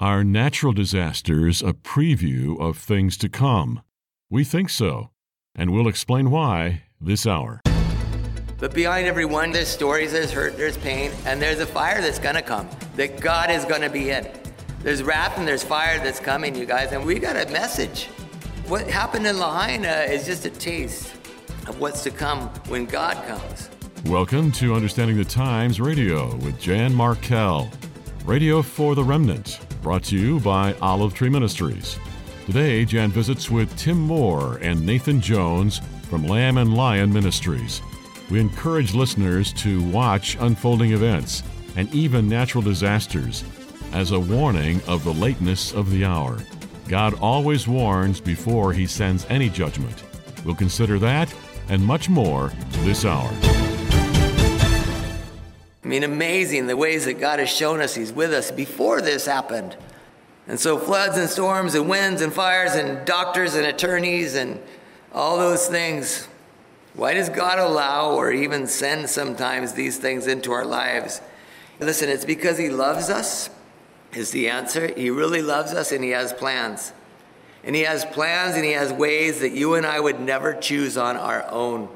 Are natural disasters a preview of things to come? We think so, and we'll explain why this hour. But behind every one, there's stories, there's hurt, there's pain, and there's a fire that's gonna come that God is gonna be in. There's wrath and there's fire that's coming, you guys, and we got a message. What happened in Lahaina is just a taste of what's to come when God comes. Welcome to Understanding the Times Radio with Jan Markell, Radio for the Remnant, brought to you by Olive Tree Ministries. Today, Jan visits with Tim Moore and Nathan Jones from Lamb and Lion Ministries. We encourage listeners to watch unfolding events and even natural disasters as a warning of the lateness of the hour. God always warns before he sends any judgment. We'll consider that and much more this hour. I mean, amazing the ways that God has shown us He's with us before this happened. And so, floods and storms and winds and fires and doctors and attorneys and all those things why does God allow or even send sometimes these things into our lives? Listen, it's because He loves us, is the answer. He really loves us and He has plans. And He has plans and He has ways that you and I would never choose on our own.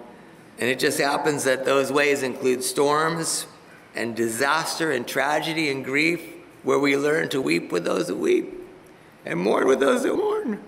And it just happens that those ways include storms and disaster and tragedy and grief, where we learn to weep with those that weep and mourn with those that mourn.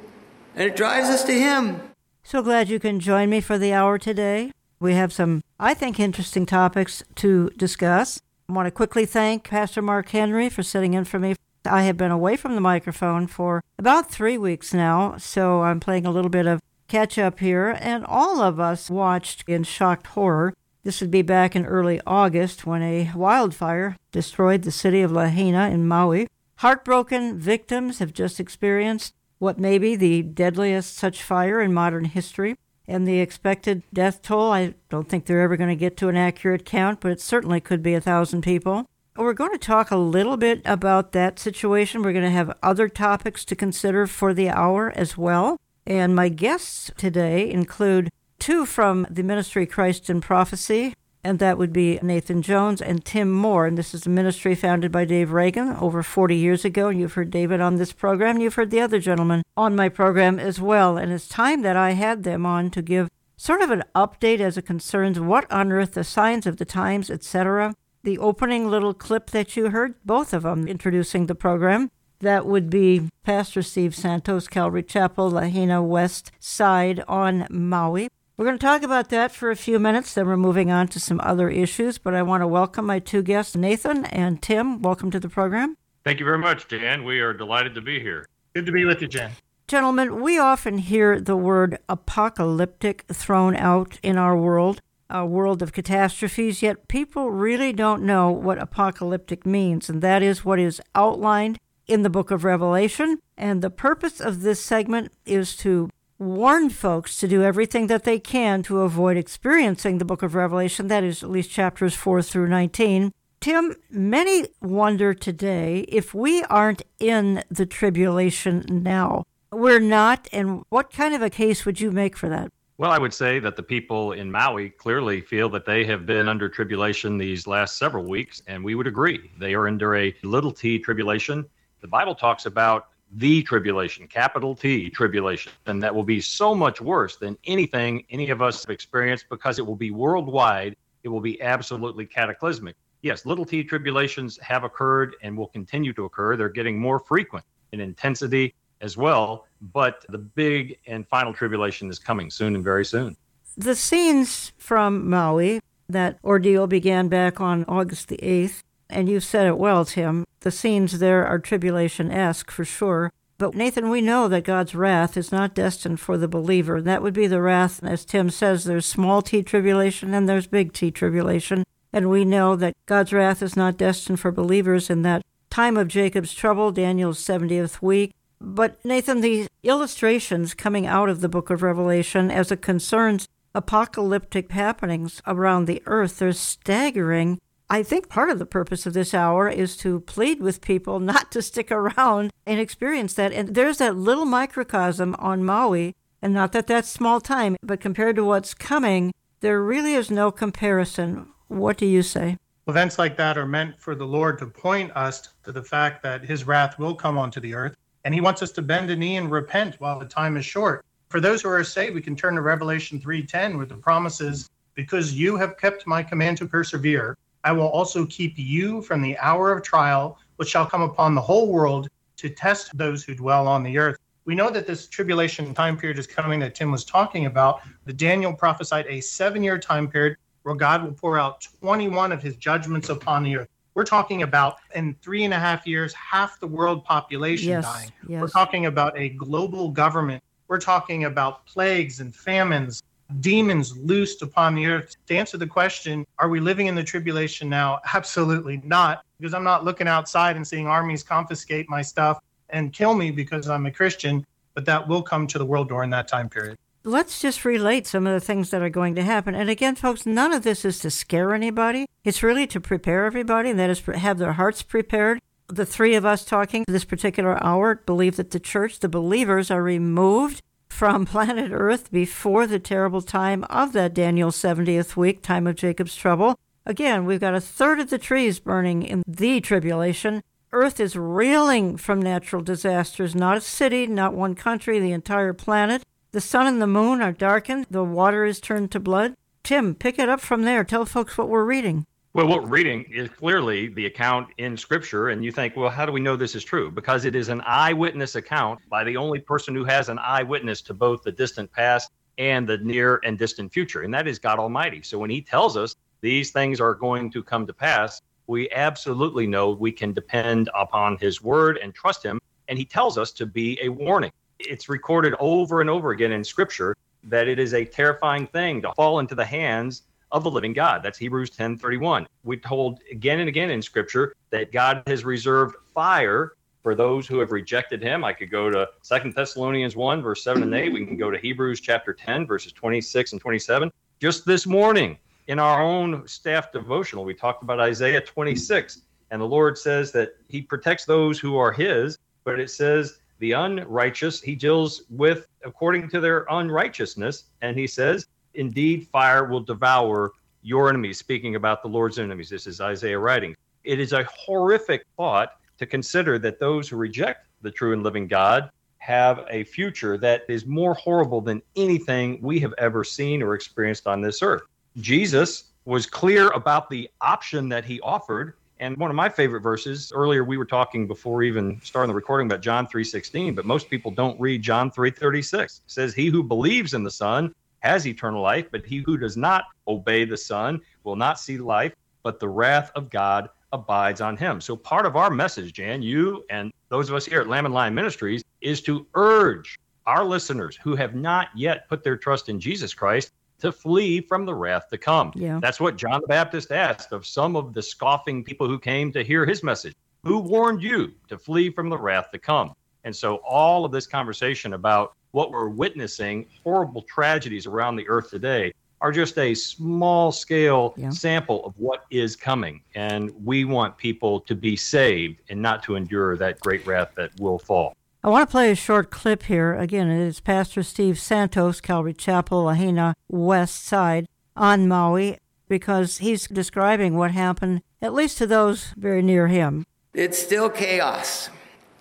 And it drives us to Him. So glad you can join me for the hour today. We have some, I think, interesting topics to discuss. I want to quickly thank Pastor Mark Henry for sitting in for me. I have been away from the microphone for about three weeks now, so I'm playing a little bit of catch up here. And all of us watched in shocked horror. This would be back in early August when a wildfire destroyed the city of Lahaina in Maui. Heartbroken victims have just experienced what may be the deadliest such fire in modern history. And the expected death toll, I don't think they're ever going to get to an accurate count, but it certainly could be a thousand people. We're going to talk a little bit about that situation. We're going to have other topics to consider for the hour as well. And my guests today include two from the ministry Christ in Prophecy, and that would be Nathan Jones and Tim Moore. And this is a ministry founded by Dave Reagan over 40 years ago. And you've heard David on this program, you've heard the other gentleman on my program as well. And it's time that I had them on to give sort of an update as it concerns what on earth the signs of the times, etc. The opening little clip that you heard, both of them introducing the program, that would be Pastor Steve Santos, Calvary Chapel, Lahaina West Side on Maui. We're going to talk about that for a few minutes, then we're moving on to some other issues. But I want to welcome my two guests, Nathan and Tim. Welcome to the program. Thank you very much, Jan. We are delighted to be here. Good to be with you, Jan. Gentlemen, we often hear the word apocalyptic thrown out in our world, a world of catastrophes, yet people really don't know what apocalyptic means, and that is what is outlined in the book of Revelation. And the purpose of this segment is to warn folks to do everything that they can to avoid experiencing the book of Revelation, that is, at least chapters 4 through 19. Tim, many wonder today if we aren't in the tribulation now. We're not, and what kind of a case would you make for that? Well, I would say that the people in Maui clearly feel that they have been under tribulation these last several weeks, and we would agree. They are under a little t tribulation. The Bible talks about the tribulation, capital T tribulation. And that will be so much worse than anything any of us have experienced because it will be worldwide. It will be absolutely cataclysmic. Yes, little t tribulations have occurred and will continue to occur. They're getting more frequent in intensity as well. But the big and final tribulation is coming soon and very soon. The scenes from Maui, that ordeal began back on August the 8th. And you've said it well, Tim. The scenes there are tribulation esque for sure. But Nathan, we know that God's wrath is not destined for the believer. That would be the wrath, as Tim says, there's small t tribulation and there's big T tribulation. And we know that God's wrath is not destined for believers in that time of Jacob's trouble, Daniel's 70th week. But Nathan, the illustrations coming out of the book of Revelation as it concerns apocalyptic happenings around the earth, they're staggering I think part of the purpose of this hour is to plead with people not to stick around and experience that. And there's that little microcosm on Maui, and not that that's small time, but compared to what's coming, there really is no comparison. What do you say? Events like that are meant for the Lord to point us to the fact that his wrath will come onto the earth. And he wants us to bend a knee and repent while the time is short. For those who are saved, we can turn to Revelation 3:10 with the promises, because you have kept my command to persevere, I will also keep you from the hour of trial which shall come upon the whole world to test those who dwell on the earth. We know that this tribulation time period is coming that Tim was talking about. The Daniel prophesied a seven year time period where God will pour out 21 of his judgments upon the earth. We're talking about in three and a half years, half the world population yes, dying. Yes. We're talking about a global government. We're talking about plagues and famines, demons loosed upon the earth. To answer the question, are we living in the tribulation now? Absolutely not, because I'm not looking outside and seeing armies confiscate my stuff and kill me because I'm a Christian, but that will come to the world during that time period. Let's just relate some of the things that are going to happen. And again, folks, none of this is to scare anybody. It's really to prepare everybody, and that is have their hearts prepared. The three of us talking this particular hour believe that the church, the believers, are removed from planet Earth before the terrible time of that Daniel 70th week, time of Jacob's trouble. Again, we've got a third of the trees burning in the tribulation. Earth is reeling from natural disasters, not a city, not one country, the entire planet. The sun and the moon are darkened, the water is turned to blood. Tim, pick it up from there. Tell folks what we're reading. Well, what we're reading is clearly the account in Scripture, and you think, well, how do we know this is true? Because it is an eyewitness account by the only person who has an eyewitness to both the distant past and the near and distant future, and that is God Almighty. So when He tells us these things are going to come to pass, we absolutely know we can depend upon his word and trust him. And he tells us to be a warning. It's recorded over and over again in scripture that it is a terrifying thing to fall into the hands of the living God. That's Hebrews 10 31. We're told again and again in scripture that God has reserved fire for those who have rejected him. I could go to Second Thessalonians 1, verse 7 and 8. We can go to Hebrews chapter 10, verses 26 and 27. Just this morning, in our own staff devotional, we talked about Isaiah 26, and the Lord says that He protects those who are His, but it says the unrighteous He deals with according to their unrighteousness, and He says, Indeed, fire will devour your enemies. Speaking about the Lord's enemies, this is Isaiah writing. It is a horrific thought to consider that those who reject the true and living God have a future that is more horrible than anything we have ever seen or experienced on this earth. Jesus was clear about the option that he offered. And one of my favorite verses earlier, we were talking before even starting the recording about John 3:16, but most people don't read John 3:36. It says, "He who believes in the Son has eternal life, but he who does not obey the Son will not see life, but the wrath of God abides on him." So part of our message, Jan, you and those of us here at Lamb and Lion Ministries, is to urge our listeners who have not yet put their trust in Jesus Christ to flee from the wrath to come. Yeah. That's what John the Baptist asked of some of the scoffing people who came to hear his message. Who warned you to flee from the wrath to come? And so, all of this conversation about what we're witnessing, horrible tragedies around the earth today, are just a small scale Yeah. sample of what is coming. And we want people to be saved and not to endure that great wrath that will fall. I want to play a short clip here. Again, it is Pastor Steve Santos, Calvary Chapel, Lahaina West Side on Maui, because he's describing what happened, at least to those very near him. It's still chaos.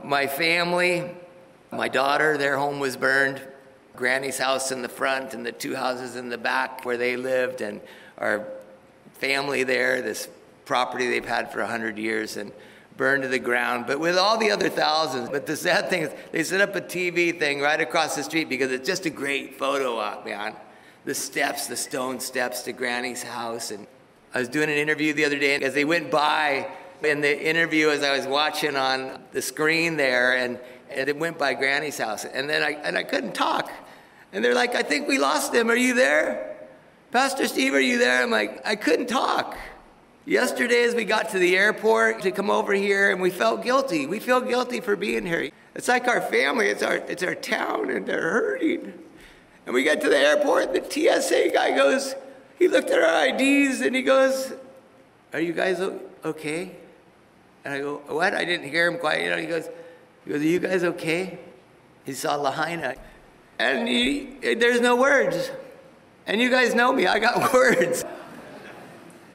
My family, my daughter, their home was burned. Granny's house in the front and the two houses in the back where they lived, and our family there, this property they've had for 100 years, and burned to the ground. But with all the other thousands, but the sad thing is they set up a TV thing right across the street because it's just a great photo op, man. The steps, the stone steps to Granny's house. And I was doing an interview the other day, and as they went by, in the interview as I was watching on the screen there, and, and it went by Granny's house, and then I and I couldn't talk, and they're like, "I think we lost him. Are you there, Pastor Steve? Are you there?" I'm like, I couldn't talk. Yesterday, as we got to the airport to come over here, and we felt guilty. We feel guilty for being here. It's like our family. It's our it's our town, and they're hurting. And we get to the airport, the TSA guy goes. He looked at our IDs, and he goes, "Are you guys okay?" And I go, what? I didn't hear him quite. You know, he goes, he goes, are you guys okay? He saw Lahaina. And he, there's no words. And you guys know me, I got words.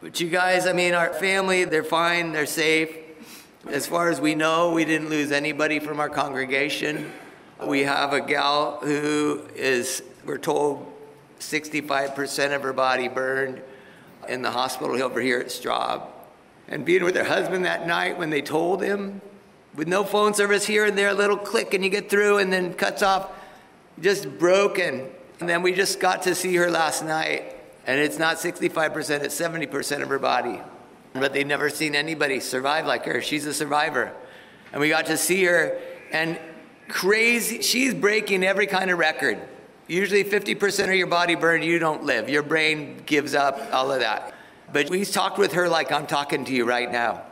But you guys, I mean, our family, they're fine, they're safe. As far as we know, we didn't lose anybody from our congregation. We have a gal who is, we're told, 65% of her body burned in the hospital over here at Straub. And being with her husband that night when they told him, with no phone service here and there, a little click and you get through and then cuts off, just broken. And then we just got to see her last night, and it's not 65%, it's 70% of her body. But they've never seen anybody survive like her. She's a survivor. And we got to see her, and crazy, she's breaking every kind of record. Usually 50% of your body burned, you don't live. Your brain gives up, all of that. But we talked with her like I'm talking to you right now.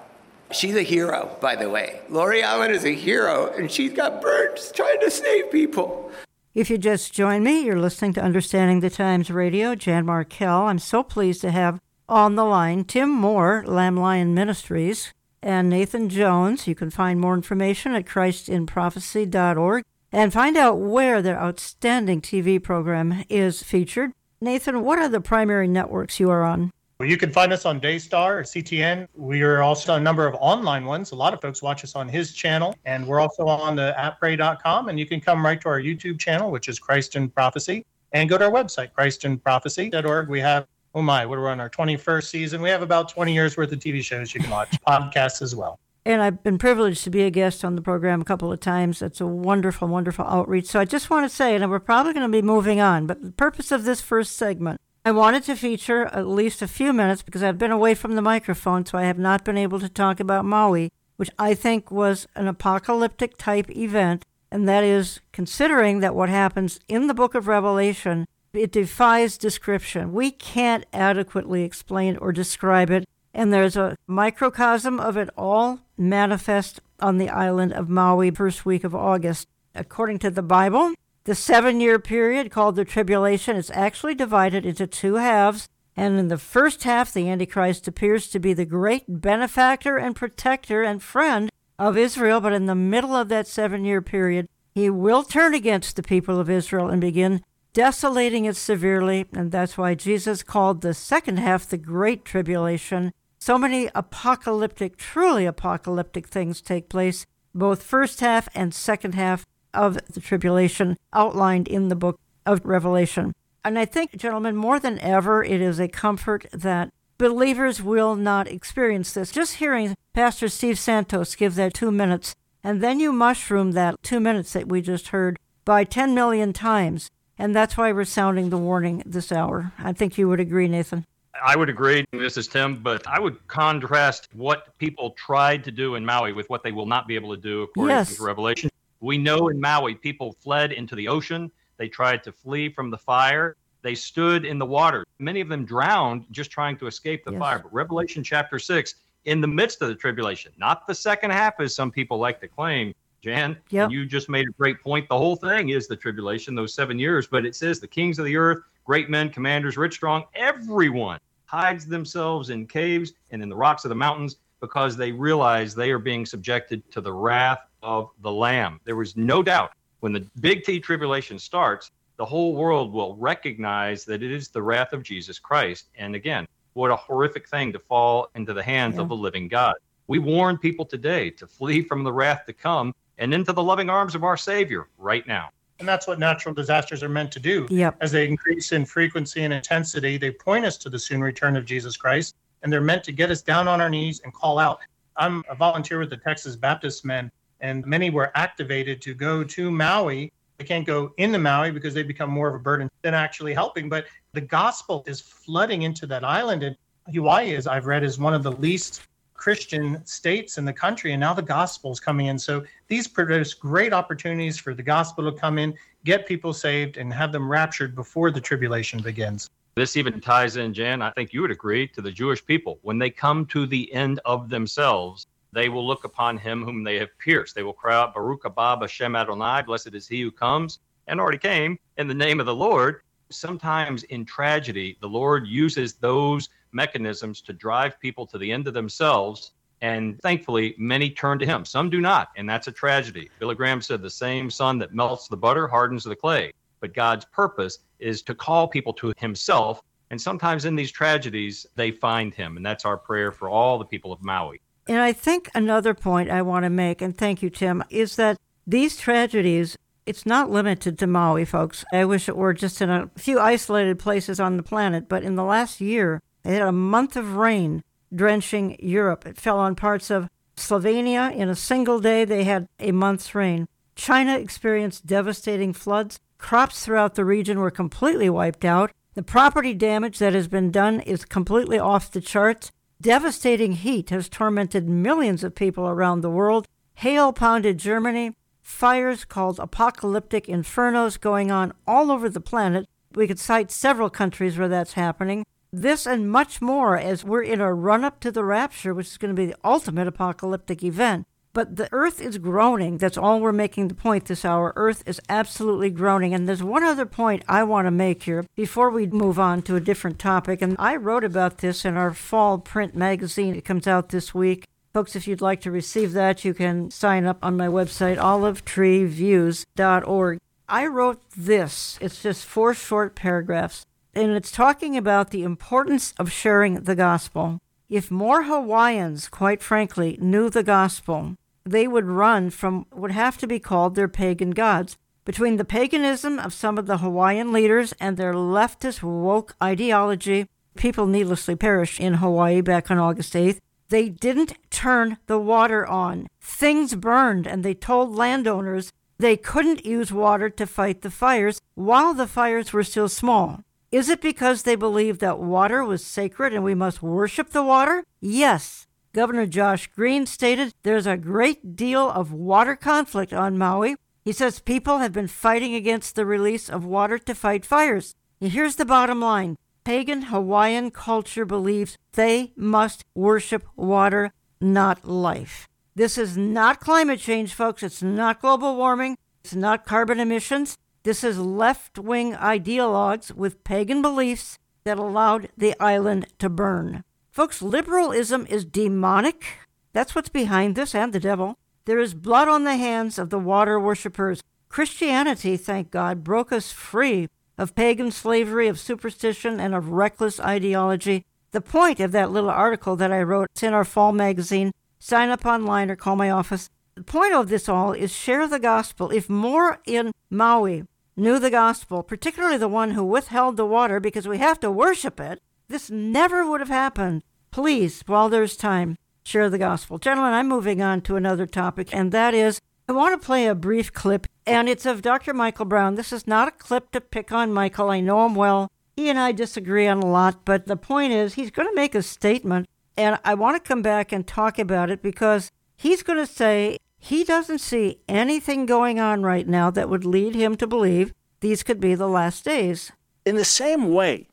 She's a hero, by the way. Lori Allen is a hero, and she's got burned trying to save people. If you just join me, you're listening to Understanding the Times Radio. Jan Markell. I'm so pleased to have on the line Tim Moore, Lamb Lion Ministries, and Nathan Jones. You can find more information at christinprophecy.org and find out where their outstanding TV program is featured. Nathan, what are the primary networks you are on? Well, you can find us on Daystar or CTN. We are also a number of online ones. A lot of folks watch us on his channel, and we're also on the appray.com. And you can come right to our YouTube channel, which is Christ in Prophecy, and go to our website, christinprophecy.org. We have, oh my, we're on our 21st season. We have about 20 years worth of TV shows you can watch, podcasts as well. And I've been privileged to be a guest on the program a couple of times. It's a wonderful, wonderful outreach. So I just want to say, and we're probably going to be moving on, but the purpose of this first segment I wanted to feature at least a few minutes because I've been away from the microphone, so I have not been able to talk about Maui, which I think was an apocalyptic type event. And that is considering that what happens in the book of Revelation, it defies description. We can't adequately explain or describe it. And there's a microcosm of it all manifest on the island of Maui, first week of August. According to the Bible, the seven year period, called the tribulation, is actually divided into two halves. And in the first half, the Antichrist appears to be the great benefactor and protector and friend of Israel. But in the middle of that seven year period, he will turn against the people of Israel and begin desolating it severely. And that's why Jesus called the second half the Great Tribulation. So many apocalyptic, truly apocalyptic things take place, both first half and second half of the tribulation outlined in the book of Revelation. And I think, gentlemen, more than ever, it is a comfort that believers will not experience this. Just hearing Pastor Steve Santos give that two minutes, and then you mushroom that two minutes that we just heard by 10 million times. And that's why we're sounding the warning this hour. I think you would agree, Nathan. I would agree. This is Tim, but I would contrast what people tried to do in Maui with what they will not be able to do according yes. to Revelation. We know in Maui, people fled into the ocean. They tried to flee from the fire. They stood in the water. Many of them drowned just trying to escape the yes. fire. But Revelation chapter 6, in the midst of the tribulation, not the second half, as some people like to claim, Jan, yep. you just made a great point. The whole thing is the tribulation, those seven years. But it says the kings of the earth, great men, commanders, rich, strong, everyone hides themselves in caves and in the rocks of the mountains because they realize they are being subjected to the wrath of the Lamb. There was no doubt when the big T tribulation starts, the whole world will recognize that it is the wrath of Jesus Christ. And again, what a horrific thing to fall into the hands yeah. of the living God. We warn people today to flee from the wrath to come and into the loving arms of our Savior right now. And that's what natural disasters are meant to do. Yep. As they increase in frequency and intensity, they point us to the soon return of Jesus Christ. And they're meant to get us down on our knees and call out. I'm a volunteer with the Texas Baptist Men, and many were activated to go to Maui. They can't go into Maui because they become more of a burden than actually helping. But the gospel is flooding into that island. And Hawaii, as I've read, is one of the least Christian states in the country. And now the gospel is coming in. So these produce great opportunities for the gospel to come in, get people saved, and have them raptured before the tribulation begins. This even ties in, Jan, I think you would agree, to the Jewish people. When they come to the end of themselves, they will look upon him whom they have pierced. They will cry out, Baruch haba Hashem Adonai, blessed is he who comes and already came in the name of the Lord. Sometimes in tragedy, the Lord uses those mechanisms to drive people to the end of themselves. And thankfully, many turn to him. Some do not, and that's a tragedy. Billy Graham said the same sun that melts the butter hardens the clay. But God's purpose is to call people to himself. And sometimes in these tragedies, they find him. And that's our prayer for all the people of Maui. And I think another point I want to make, and thank you, Tim, is that these tragedies, it's not limited to Maui, folks. I wish it were just in a few isolated places on the planet, but in the last year, they had a month of rain drenching Europe. It fell on parts of Slovenia. In a single day, they had a month's rain. China experienced devastating floods. Crops throughout the region were completely wiped out. The property damage that has been done is completely off the charts. Devastating heat has tormented millions of people around the world. Hail pounded Germany. Fires called apocalyptic infernos going on all over the planet. We could cite several countries where that's happening. This and much more as we're in a run up to the rapture, which is going to be the ultimate apocalyptic event. But the earth is groaning. That's all we're making the point this hour. Earth is absolutely groaning. And there's one other point I want to make here before we move on to a different topic. And I wrote about this in our fall print magazine. It comes out this week. Folks, if you'd like to receive that, you can sign up on my website, olivetreeviews.org. I wrote this. It's just four short paragraphs. And it's talking about the importance of sharing the gospel. If more Hawaiians, quite frankly, knew the gospel, they would run from what would have to be called their pagan gods. Between the paganism of some of the Hawaiian leaders and their leftist woke ideology, people needlessly perished in Hawaii back on August 8th. They didn't turn the water on. Things burned, and they told landowners they couldn't use water to fight the fires while the fires were still small. Is it because they believed that water was sacred and we must worship the water? Yes. Governor Josh Green stated there's a great deal of water conflict on Maui. He says people have been fighting against the release of water to fight fires. here's the bottom line pagan Hawaiian culture believes they must worship water, not life. This is not climate change, folks. It's not global warming. It's not carbon emissions. This is left wing ideologues with pagan beliefs that allowed the island to burn. Folks, liberalism is demonic. That's what's behind this and the devil. There is blood on the hands of the water worshippers. Christianity, thank God, broke us free of pagan slavery, of superstition, and of reckless ideology. The point of that little article that I wrote, it's in our fall magazine. Sign up online or call my office. The point of this all is share the gospel. If more in Maui knew the gospel, particularly the one who withheld the water because we have to worship it, this never would have happened. Please, while there's time, share the gospel. Gentlemen, I'm moving on to another topic, and that is I want to play a brief clip, and it's of Dr. Michael Brown. This is not a clip to pick on Michael. I know him well. He and I disagree on a lot, but the point is, he's going to make a statement, and I want to come back and talk about it because he's going to say he doesn't see anything going on right now that would lead him to believe these could be the last days. In the same way,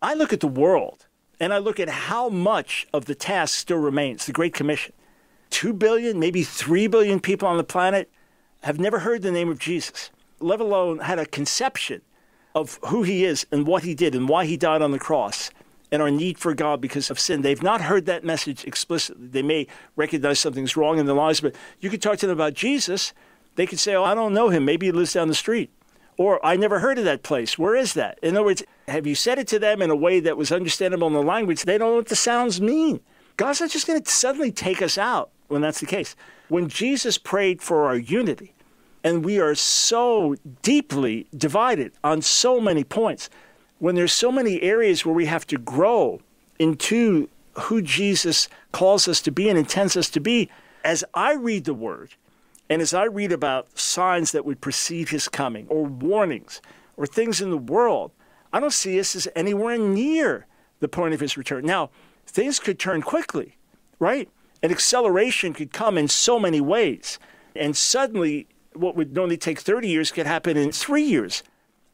I look at the world and I look at how much of the task still remains the Great Commission. Two billion, maybe three billion people on the planet have never heard the name of Jesus, let alone had a conception of who he is and what he did and why he died on the cross and our need for God because of sin. They've not heard that message explicitly. They may recognize something's wrong in their lives, but you could talk to them about Jesus. They could say, Oh, I don't know him. Maybe he lives down the street. Or I never heard of that place. Where is that? In other words, have you said it to them in a way that was understandable in the language? They don't know what the sounds mean. God's not just going to suddenly take us out when that's the case. When Jesus prayed for our unity, and we are so deeply divided on so many points, when there's so many areas where we have to grow into who Jesus calls us to be and intends us to be, as I read the word, and as I read about signs that would precede his coming, or warnings, or things in the world, I don't see us as anywhere near the point of his return. Now, things could turn quickly, right? An acceleration could come in so many ways. And suddenly, what would normally take 30 years could happen in three years.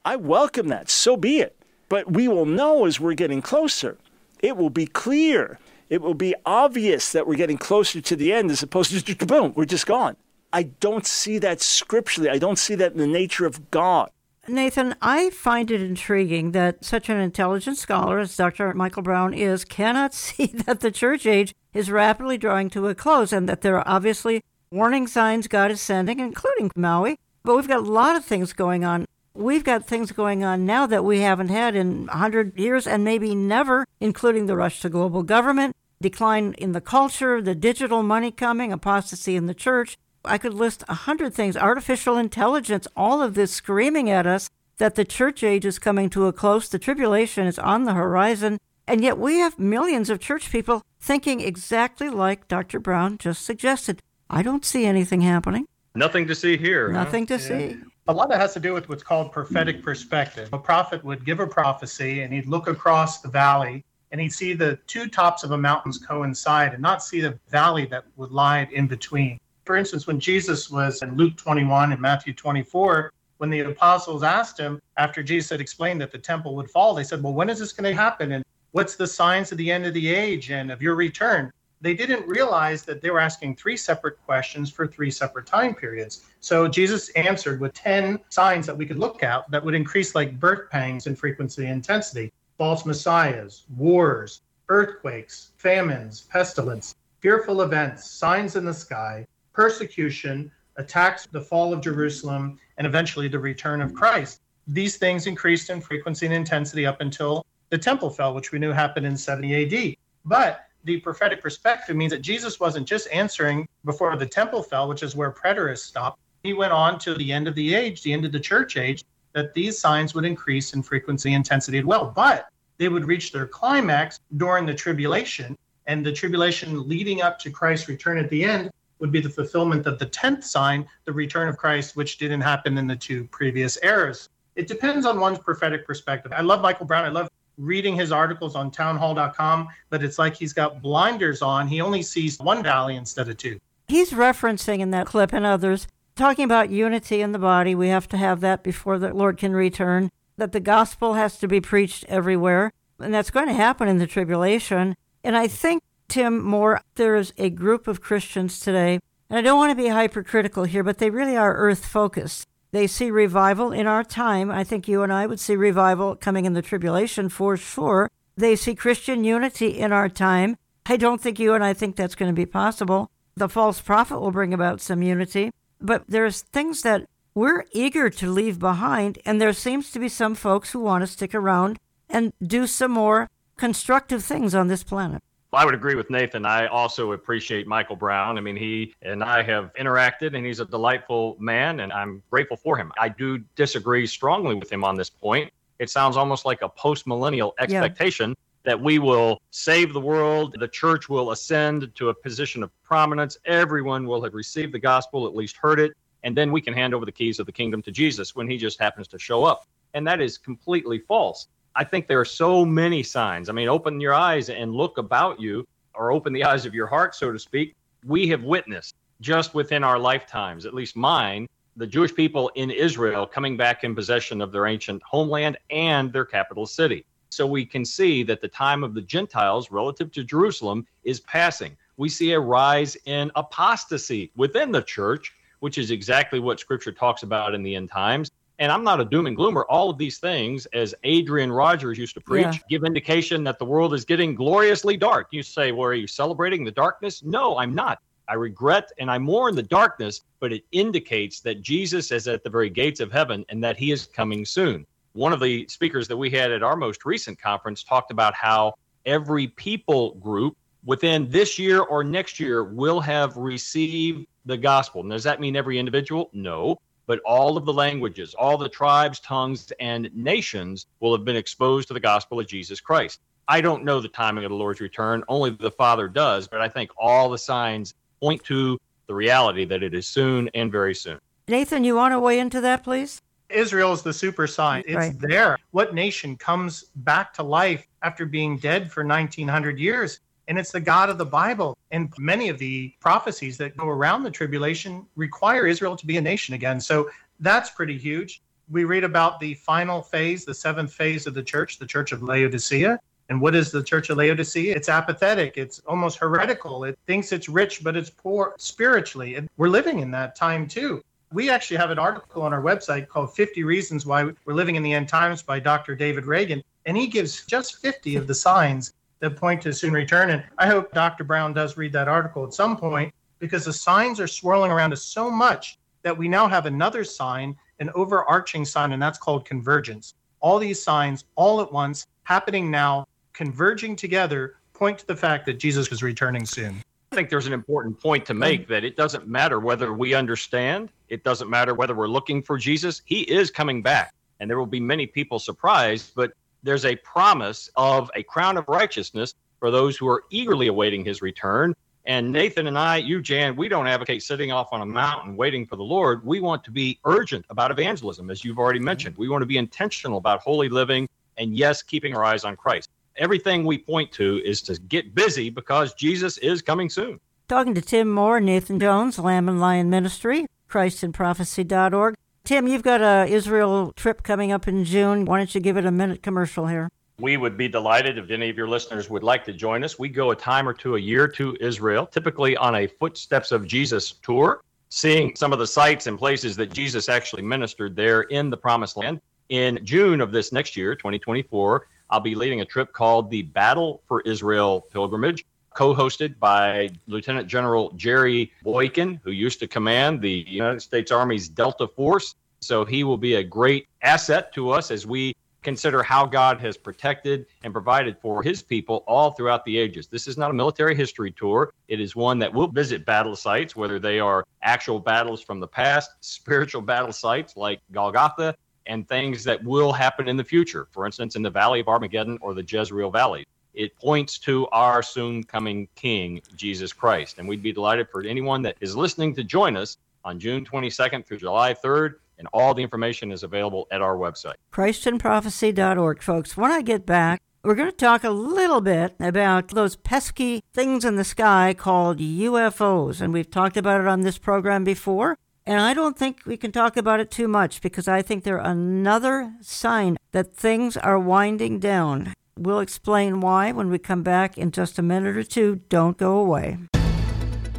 I welcome that. So be it. But we will know as we're getting closer. It will be clear. It will be obvious that we're getting closer to the end as opposed to just boom, we're just gone. I don't see that scripturally. I don't see that in the nature of God. Nathan, I find it intriguing that such an intelligent scholar as Dr. Michael Brown is cannot see that the church age is rapidly drawing to a close and that there are obviously warning signs God is sending, including Maui. But we've got a lot of things going on. We've got things going on now that we haven't had in 100 years and maybe never, including the rush to global government, decline in the culture, the digital money coming, apostasy in the church. I could list a hundred things, artificial intelligence, all of this screaming at us that the church age is coming to a close, the tribulation is on the horizon, and yet we have millions of church people thinking exactly like Dr. Brown just suggested. I don't see anything happening. Nothing to see here. Nothing huh? to yeah. see. A lot of it has to do with what's called prophetic perspective. A prophet would give a prophecy and he'd look across the valley and he'd see the two tops of a mountains coincide and not see the valley that would lie in between. For instance, when Jesus was in Luke 21 and Matthew 24, when the apostles asked him after Jesus had explained that the temple would fall, they said, Well, when is this going to happen? And what's the signs of the end of the age and of your return? They didn't realize that they were asking three separate questions for three separate time periods. So Jesus answered with 10 signs that we could look at that would increase like birth pangs in frequency and intensity false messiahs, wars, earthquakes, famines, pestilence, fearful events, signs in the sky, persecution, attacks, the fall of Jerusalem, and eventually the return of Christ. These things increased in frequency and intensity up until the temple fell, which we knew happened in 70 AD. But the prophetic perspective means that Jesus wasn't just answering before the temple fell, which is where preterists stopped. He went on to the end of the age, the end of the church age, that these signs would increase in frequency and intensity as well. But they would reach their climax during the tribulation, and the tribulation leading up to Christ's return at the end would be the fulfillment of the 10th sign, the return of Christ, which didn't happen in the two previous eras. It depends on one's prophetic perspective. I love Michael Brown. I love reading his articles on townhall.com, but it's like he's got blinders on. He only sees one valley instead of two. He's referencing in that clip and others, talking about unity in the body. We have to have that before the Lord can return, that the gospel has to be preached everywhere. And that's going to happen in the tribulation. And I think, Tim Moore, there is a group of Christians today, and I don't want to be hypercritical here, but they really are earth focused. They see revival in our time. I think you and I would see revival coming in the tribulation for sure. They see Christian unity in our time. I don't think you and I think that's going to be possible. The false prophet will bring about some unity, but there's things that we're eager to leave behind, and there seems to be some folks who want to stick around and do some more constructive things on this planet. I would agree with Nathan. I also appreciate Michael Brown. I mean, he and I have interacted, and he's a delightful man, and I'm grateful for him. I do disagree strongly with him on this point. It sounds almost like a post millennial expectation yeah. that we will save the world, the church will ascend to a position of prominence, everyone will have received the gospel, at least heard it, and then we can hand over the keys of the kingdom to Jesus when he just happens to show up. And that is completely false. I think there are so many signs. I mean, open your eyes and look about you, or open the eyes of your heart, so to speak. We have witnessed just within our lifetimes, at least mine, the Jewish people in Israel coming back in possession of their ancient homeland and their capital city. So we can see that the time of the Gentiles relative to Jerusalem is passing. We see a rise in apostasy within the church, which is exactly what scripture talks about in the end times. And I'm not a doom and gloomer. All of these things, as Adrian Rogers used to preach, yeah. give indication that the world is getting gloriously dark. You say, well, are you celebrating the darkness? No, I'm not. I regret and I mourn the darkness, but it indicates that Jesus is at the very gates of heaven and that he is coming soon. One of the speakers that we had at our most recent conference talked about how every people group within this year or next year will have received the gospel. And does that mean every individual? No but all of the languages, all the tribes, tongues, and nations will have been exposed to the gospel of Jesus Christ. I don't know the timing of the Lord's return, only the Father does, but I think all the signs point to the reality that it is soon and very soon. Nathan, you want to weigh into that, please? Israel is the super sign. It's right. there. What nation comes back to life after being dead for 1900 years? And it's the God of the Bible. And many of the prophecies that go around the tribulation require Israel to be a nation again. So that's pretty huge. We read about the final phase, the seventh phase of the church, the church of Laodicea. And what is the church of Laodicea? It's apathetic. It's almost heretical. It thinks it's rich, but it's poor spiritually. And we're living in that time too. We actually have an article on our website called 50 Reasons Why We're Living in the End Times by Dr. David Reagan. And he gives just 50 of the signs that point to soon return. And I hope Dr. Brown does read that article at some point because the signs are swirling around us so much that we now have another sign, an overarching sign, and that's called convergence. All these signs all at once happening now, converging together point to the fact that Jesus is returning soon. I think there's an important point to mm. make that it doesn't matter whether we understand, it doesn't matter whether we're looking for Jesus. He is coming back, and there will be many people surprised, but there's a promise of a crown of righteousness for those who are eagerly awaiting his return. And Nathan and I, you, Jan, we don't advocate sitting off on a mountain waiting for the Lord. We want to be urgent about evangelism, as you've already mentioned. We want to be intentional about holy living and, yes, keeping our eyes on Christ everything we point to is to get busy because Jesus is coming soon. Talking to Tim Moore, Nathan Jones, Lamb and Lion Ministry, ChristInProphecy.org. Tim, you've got a Israel trip coming up in June. Why don't you give it a minute commercial here? We would be delighted if any of your listeners would like to join us. We go a time or two a year to Israel, typically on a Footsteps of Jesus tour, seeing some of the sites and places that Jesus actually ministered there in the Promised Land. In June of this next year, 2024, I'll be leading a trip called the Battle for Israel Pilgrimage, co hosted by Lieutenant General Jerry Boykin, who used to command the United States Army's Delta Force. So he will be a great asset to us as we consider how God has protected and provided for his people all throughout the ages. This is not a military history tour. It is one that will visit battle sites, whether they are actual battles from the past, spiritual battle sites like Golgotha, and things that will happen in the future, for instance, in the Valley of Armageddon or the Jezreel Valley. It points to our soon coming King, Jesus Christ. And we'd be delighted for anyone that is listening to join us on June 22nd through July 3rd. And all the information is available at our website. ChristInProphecy.org, folks. When I get back, we're going to talk a little bit about those pesky things in the sky called UFOs. And we've talked about it on this program before. And I don't think we can talk about it too much because I think they're another sign that things are winding down. We'll explain why when we come back in just a minute or two. Don't go away.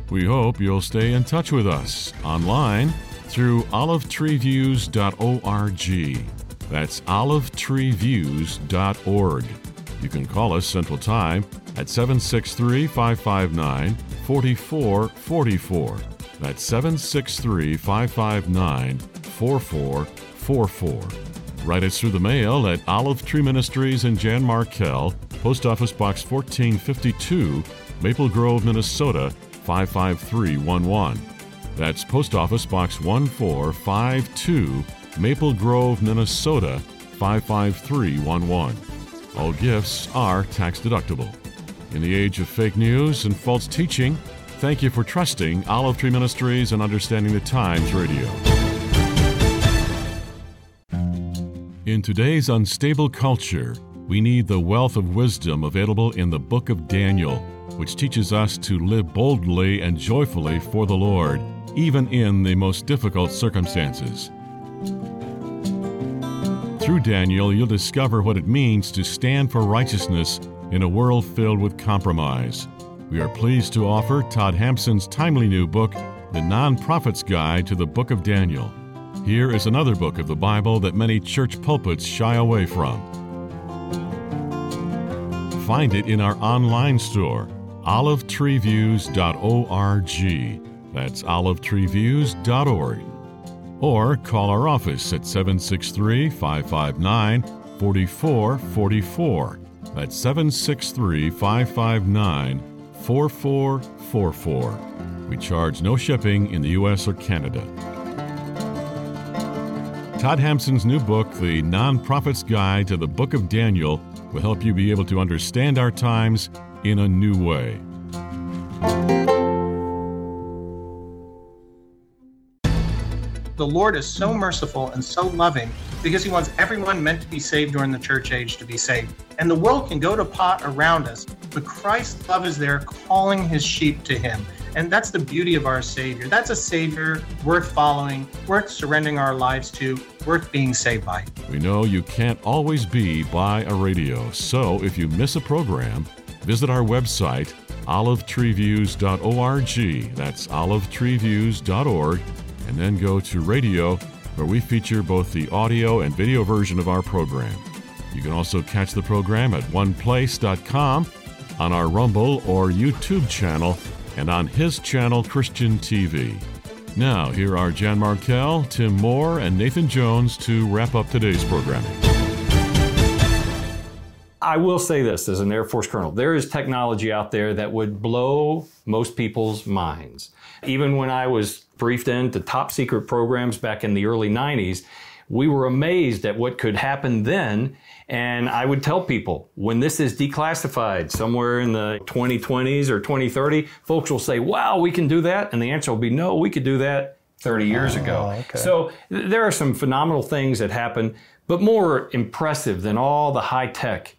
We hope you'll stay in touch with us online through olivetreeviews.org. That's olivetreeviews.org. You can call us Central Time at 763 559 4444. That's 763 559 4444. Write us through the mail at Olive Tree Ministries in Jan Markell, Post Office Box 1452, Maple Grove, Minnesota 55311. That's Post Office Box 1452, Maple Grove, Minnesota 55311. All gifts are tax deductible. In the age of fake news and false teaching, Thank you for trusting Olive Tree Ministries and Understanding the Times Radio. In today's unstable culture, we need the wealth of wisdom available in the book of Daniel, which teaches us to live boldly and joyfully for the Lord, even in the most difficult circumstances. Through Daniel, you'll discover what it means to stand for righteousness in a world filled with compromise. We are pleased to offer Todd Hampson's timely new book, The Non-Prophet's Guide to the Book of Daniel. Here is another book of the Bible that many church pulpits shy away from. Find it in our online store, olivetreeviews.org. That's olivetreeviews.org. Or call our office at 763 559 4444. That's 763 559 4444. We charge no shipping in the U.S. or Canada. Todd Hampson's new book, The Non-Prophet's Guide to the Book of Daniel, will help you be able to understand our times in a new way. The Lord is so merciful and so loving because he wants everyone meant to be saved during the church age to be saved. And the world can go to pot around us, but Christ's love is there calling his sheep to him. And that's the beauty of our Savior. That's a Savior worth following, worth surrendering our lives to, worth being saved by. We know you can't always be by a radio, so if you miss a program, visit our website, olivetreeviews.org. That's olivetreeviews.org, and then go to radio where we feature both the audio and video version of our program. You can also catch the program at oneplace.com, on our Rumble or YouTube channel, and on his channel, Christian TV. Now, here are Jan Markell, Tim Moore, and Nathan Jones to wrap up today's programming. I will say this as an Air Force colonel there is technology out there that would blow most people's minds. Even when I was briefed into top secret programs back in the early 90s, we were amazed at what could happen then. And I would tell people when this is declassified somewhere in the 2020s or 2030, folks will say, wow, we can do that. And the answer will be, no, we could do that 30 years oh, ago. Okay. So there are some phenomenal things that happen, but more impressive than all the high tech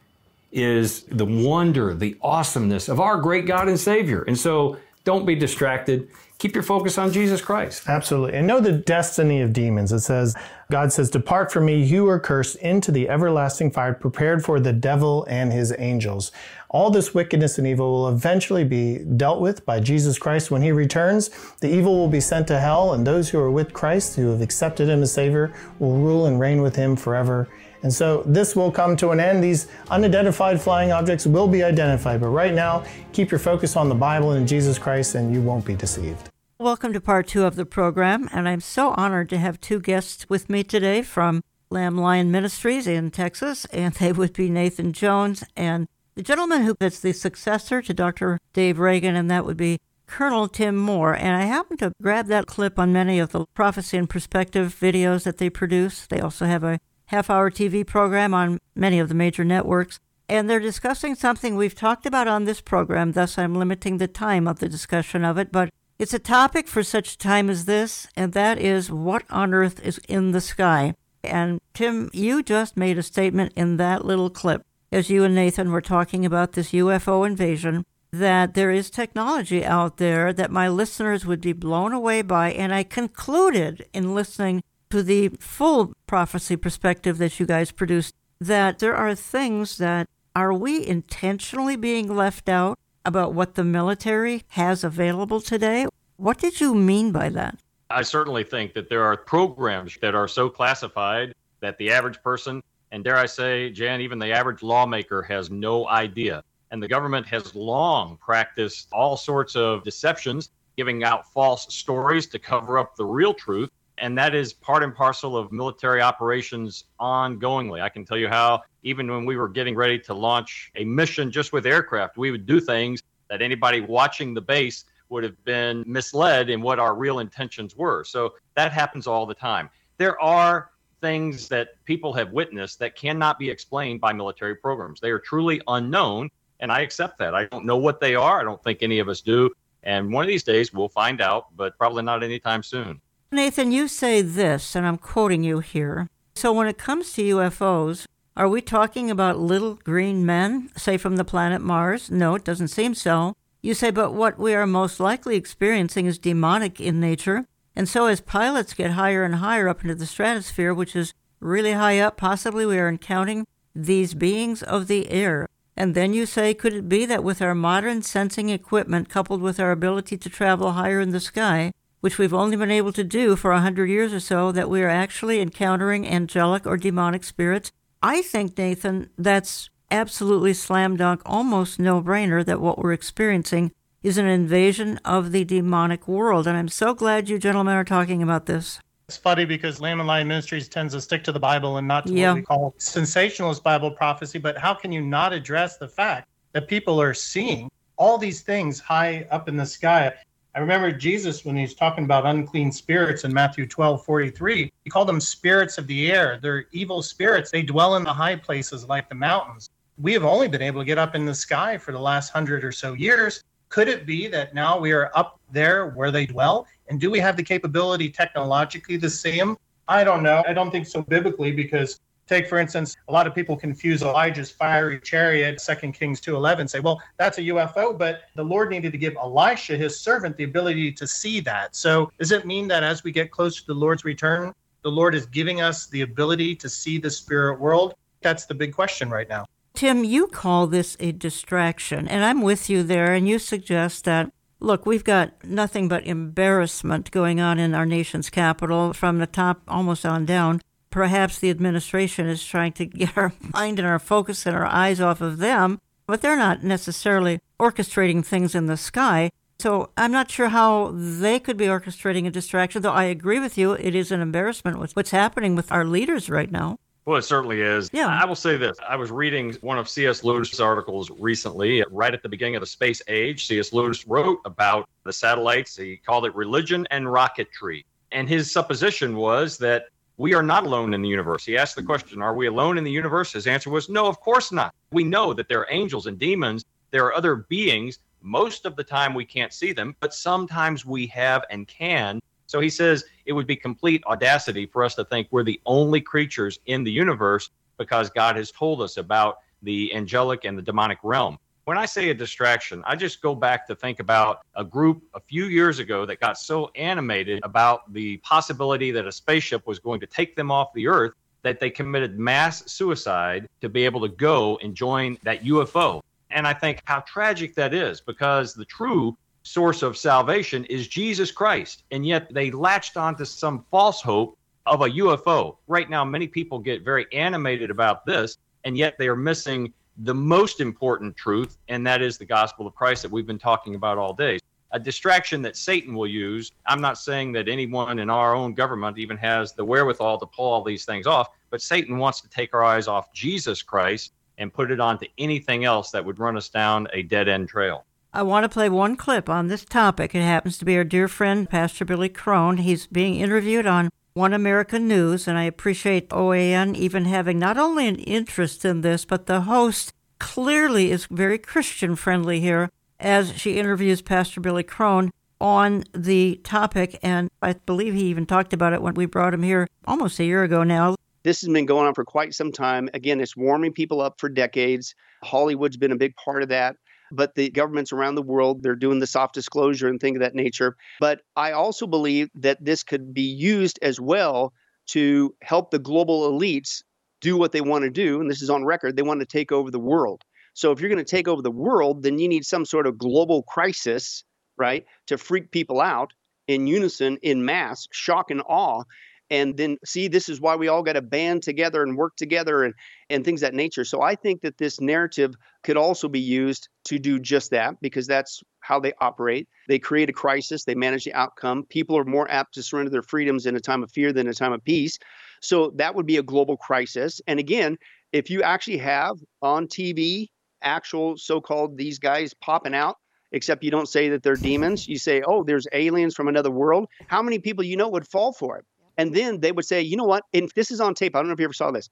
is the wonder, the awesomeness of our great God and Savior. And so don't be distracted keep your focus on Jesus Christ. Absolutely. And know the destiny of demons. It says, God says, Depart from me, you are cursed, into the everlasting fire prepared for the devil and his angels. All this wickedness and evil will eventually be dealt with by Jesus Christ when he returns. The evil will be sent to hell, and those who are with Christ, who have accepted him as Savior, will rule and reign with him forever. And so this will come to an end. These unidentified flying objects will be identified. But right now, keep your focus on the Bible and Jesus Christ, and you won't be deceived. Welcome to part two of the program. And I'm so honored to have two guests with me today from Lamb Lion Ministries in Texas. And they would be Nathan Jones and the gentleman who is the successor to Dr. Dave Reagan, and that would be Colonel Tim Moore. And I happened to grab that clip on many of the Prophecy and Perspective videos that they produce. They also have a half hour TV program on many of the major networks. And they're discussing something we've talked about on this program, thus, I'm limiting the time of the discussion of it. But it's a topic for such a time as this, and that is what on earth is in the sky. And Tim, you just made a statement in that little clip as you and Nathan were talking about this UFO invasion that there is technology out there that my listeners would be blown away by. And I concluded in listening to the full prophecy perspective that you guys produced that there are things that are we intentionally being left out about what the military has available today? What did you mean by that? I certainly think that there are programs that are so classified that the average person, and dare I say, Jan, even the average lawmaker has no idea. And the government has long practiced all sorts of deceptions, giving out false stories to cover up the real truth and that is part and parcel of military operations ongoingly. I can tell you how, even when we were getting ready to launch a mission just with aircraft, we would do things that anybody watching the base would have been misled in what our real intentions were. So that happens all the time. There are things that people have witnessed that cannot be explained by military programs. They are truly unknown, and I accept that. I don't know what they are. I don't think any of us do. And one of these days we'll find out, but probably not anytime soon. Nathan, you say this, and I'm quoting you here. So when it comes to UFOs, are we talking about little green men, say from the planet Mars? No, it doesn't seem so. You say, but what we are most likely experiencing is demonic in nature. And so as pilots get higher and higher up into the stratosphere, which is really high up, possibly we are encountering these beings of the air. And then you say, could it be that with our modern sensing equipment coupled with our ability to travel higher in the sky, which we've only been able to do for a hundred years or so, that we are actually encountering angelic or demonic spirits. I think, Nathan, that's absolutely slam dunk, almost no brainer that what we're experiencing is an invasion of the demonic world. And I'm so glad you gentlemen are talking about this. It's funny because Lamb and Lion Ministries tends to stick to the Bible and not to yeah. what we call sensationalist Bible prophecy. But how can you not address the fact that people are seeing all these things high up in the sky? I remember Jesus when he's talking about unclean spirits in Matthew 12 43, he called them spirits of the air. They're evil spirits. They dwell in the high places like the mountains. We have only been able to get up in the sky for the last hundred or so years. Could it be that now we are up there where they dwell? And do we have the capability technologically to see them? I don't know. I don't think so biblically because Take, for instance, a lot of people confuse Elijah's fiery chariot, 2 Kings 2.11, say, well, that's a UFO, but the Lord needed to give Elisha, his servant, the ability to see that. So does it mean that as we get closer to the Lord's return, the Lord is giving us the ability to see the spirit world? That's the big question right now. Tim, you call this a distraction, and I'm with you there, and you suggest that Look, we've got nothing but embarrassment going on in our nation's capital from the top almost on down perhaps the administration is trying to get our mind and our focus and our eyes off of them, but they're not necessarily orchestrating things in the sky. So I'm not sure how they could be orchestrating a distraction, though I agree with you, it is an embarrassment with what's happening with our leaders right now. Well, it certainly is. Yeah. I will say this. I was reading one of C.S. Lewis' articles recently, right at the beginning of the space age. C.S. Lewis wrote about the satellites. He called it religion and rocketry. And his supposition was that we are not alone in the universe. He asked the question, Are we alone in the universe? His answer was, No, of course not. We know that there are angels and demons, there are other beings. Most of the time we can't see them, but sometimes we have and can. So he says it would be complete audacity for us to think we're the only creatures in the universe because God has told us about the angelic and the demonic realm. When I say a distraction, I just go back to think about a group a few years ago that got so animated about the possibility that a spaceship was going to take them off the earth that they committed mass suicide to be able to go and join that UFO. And I think how tragic that is because the true source of salvation is Jesus Christ. And yet they latched onto some false hope of a UFO. Right now, many people get very animated about this, and yet they are missing the most important truth, and that is the gospel of Christ that we've been talking about all day. A distraction that Satan will use. I'm not saying that anyone in our own government even has the wherewithal to pull all these things off, but Satan wants to take our eyes off Jesus Christ and put it onto anything else that would run us down a dead end trail. I want to play one clip on this topic. It happens to be our dear friend, Pastor Billy Crone. He's being interviewed on One American News, and I appreciate OAN even having not only an interest in this, but the host clearly is very Christian friendly here as she interviews Pastor Billy Crone on the topic. And I believe he even talked about it when we brought him here almost a year ago now. This has been going on for quite some time. Again, it's warming people up for decades. Hollywood's been a big part of that but the governments around the world they're doing the soft disclosure and things of that nature. But i also believe that this could be used as well to help the global elites do what they want to do and this is on record they want to take over the world. So if you're going to take over the world then you need some sort of global crisis right to freak people out in unison in mass shock and awe and then see this is why we all got to band together and work together and and things that nature. So i think that this narrative could also be used to do just that because that's how they operate. They create a crisis they manage the outcome. People are more apt to surrender their freedoms in a time of fear than a time of peace. So that would be a global crisis. And again if you actually have on tv actual so-called these guys popping out except you don't say that they're demons. You say oh there's aliens from another world. How many people you know would fall for it and then they would say, you know what? And this is on tape. I don't know if you ever saw this.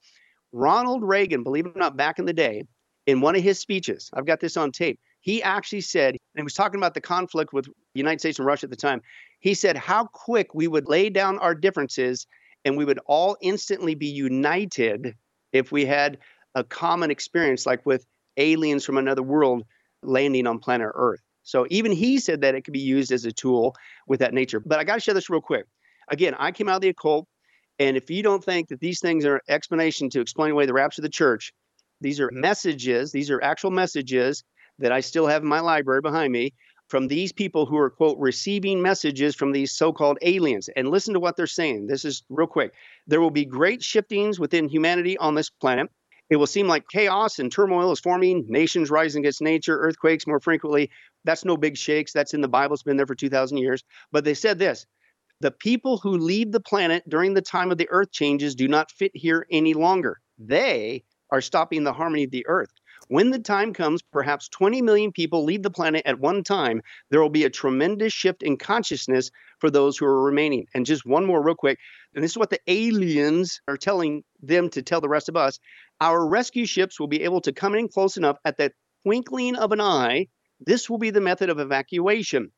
Ronald Reagan, believe it or not, back in the day, in one of his speeches, I've got this on tape. He actually said, and he was talking about the conflict with the United States and Russia at the time. He said how quick we would lay down our differences and we would all instantly be united if we had a common experience, like with aliens from another world landing on planet Earth. So even he said that it could be used as a tool with that nature. But I got to share this real quick. Again, I came out of the occult, and if you don't think that these things are explanation to explain away the rapture of the church, these are messages, these are actual messages that I still have in my library behind me from these people who are, quote, receiving messages from these so called aliens. And listen to what they're saying. This is real quick. There will be great shiftings within humanity on this planet. It will seem like chaos and turmoil is forming, nations rising against nature, earthquakes more frequently. That's no big shakes. That's in the Bible. It's been there for 2,000 years. But they said this the people who leave the planet during the time of the earth changes do not fit here any longer. They are stopping the harmony of the earth. When the time comes, perhaps 20 million people leave the planet at one time, there will be a tremendous shift in consciousness for those who are remaining. And just one more, real quick, and this is what the aliens are telling them to tell the rest of us our rescue ships will be able to come in close enough at the twinkling of an eye. This will be the method of evacuation.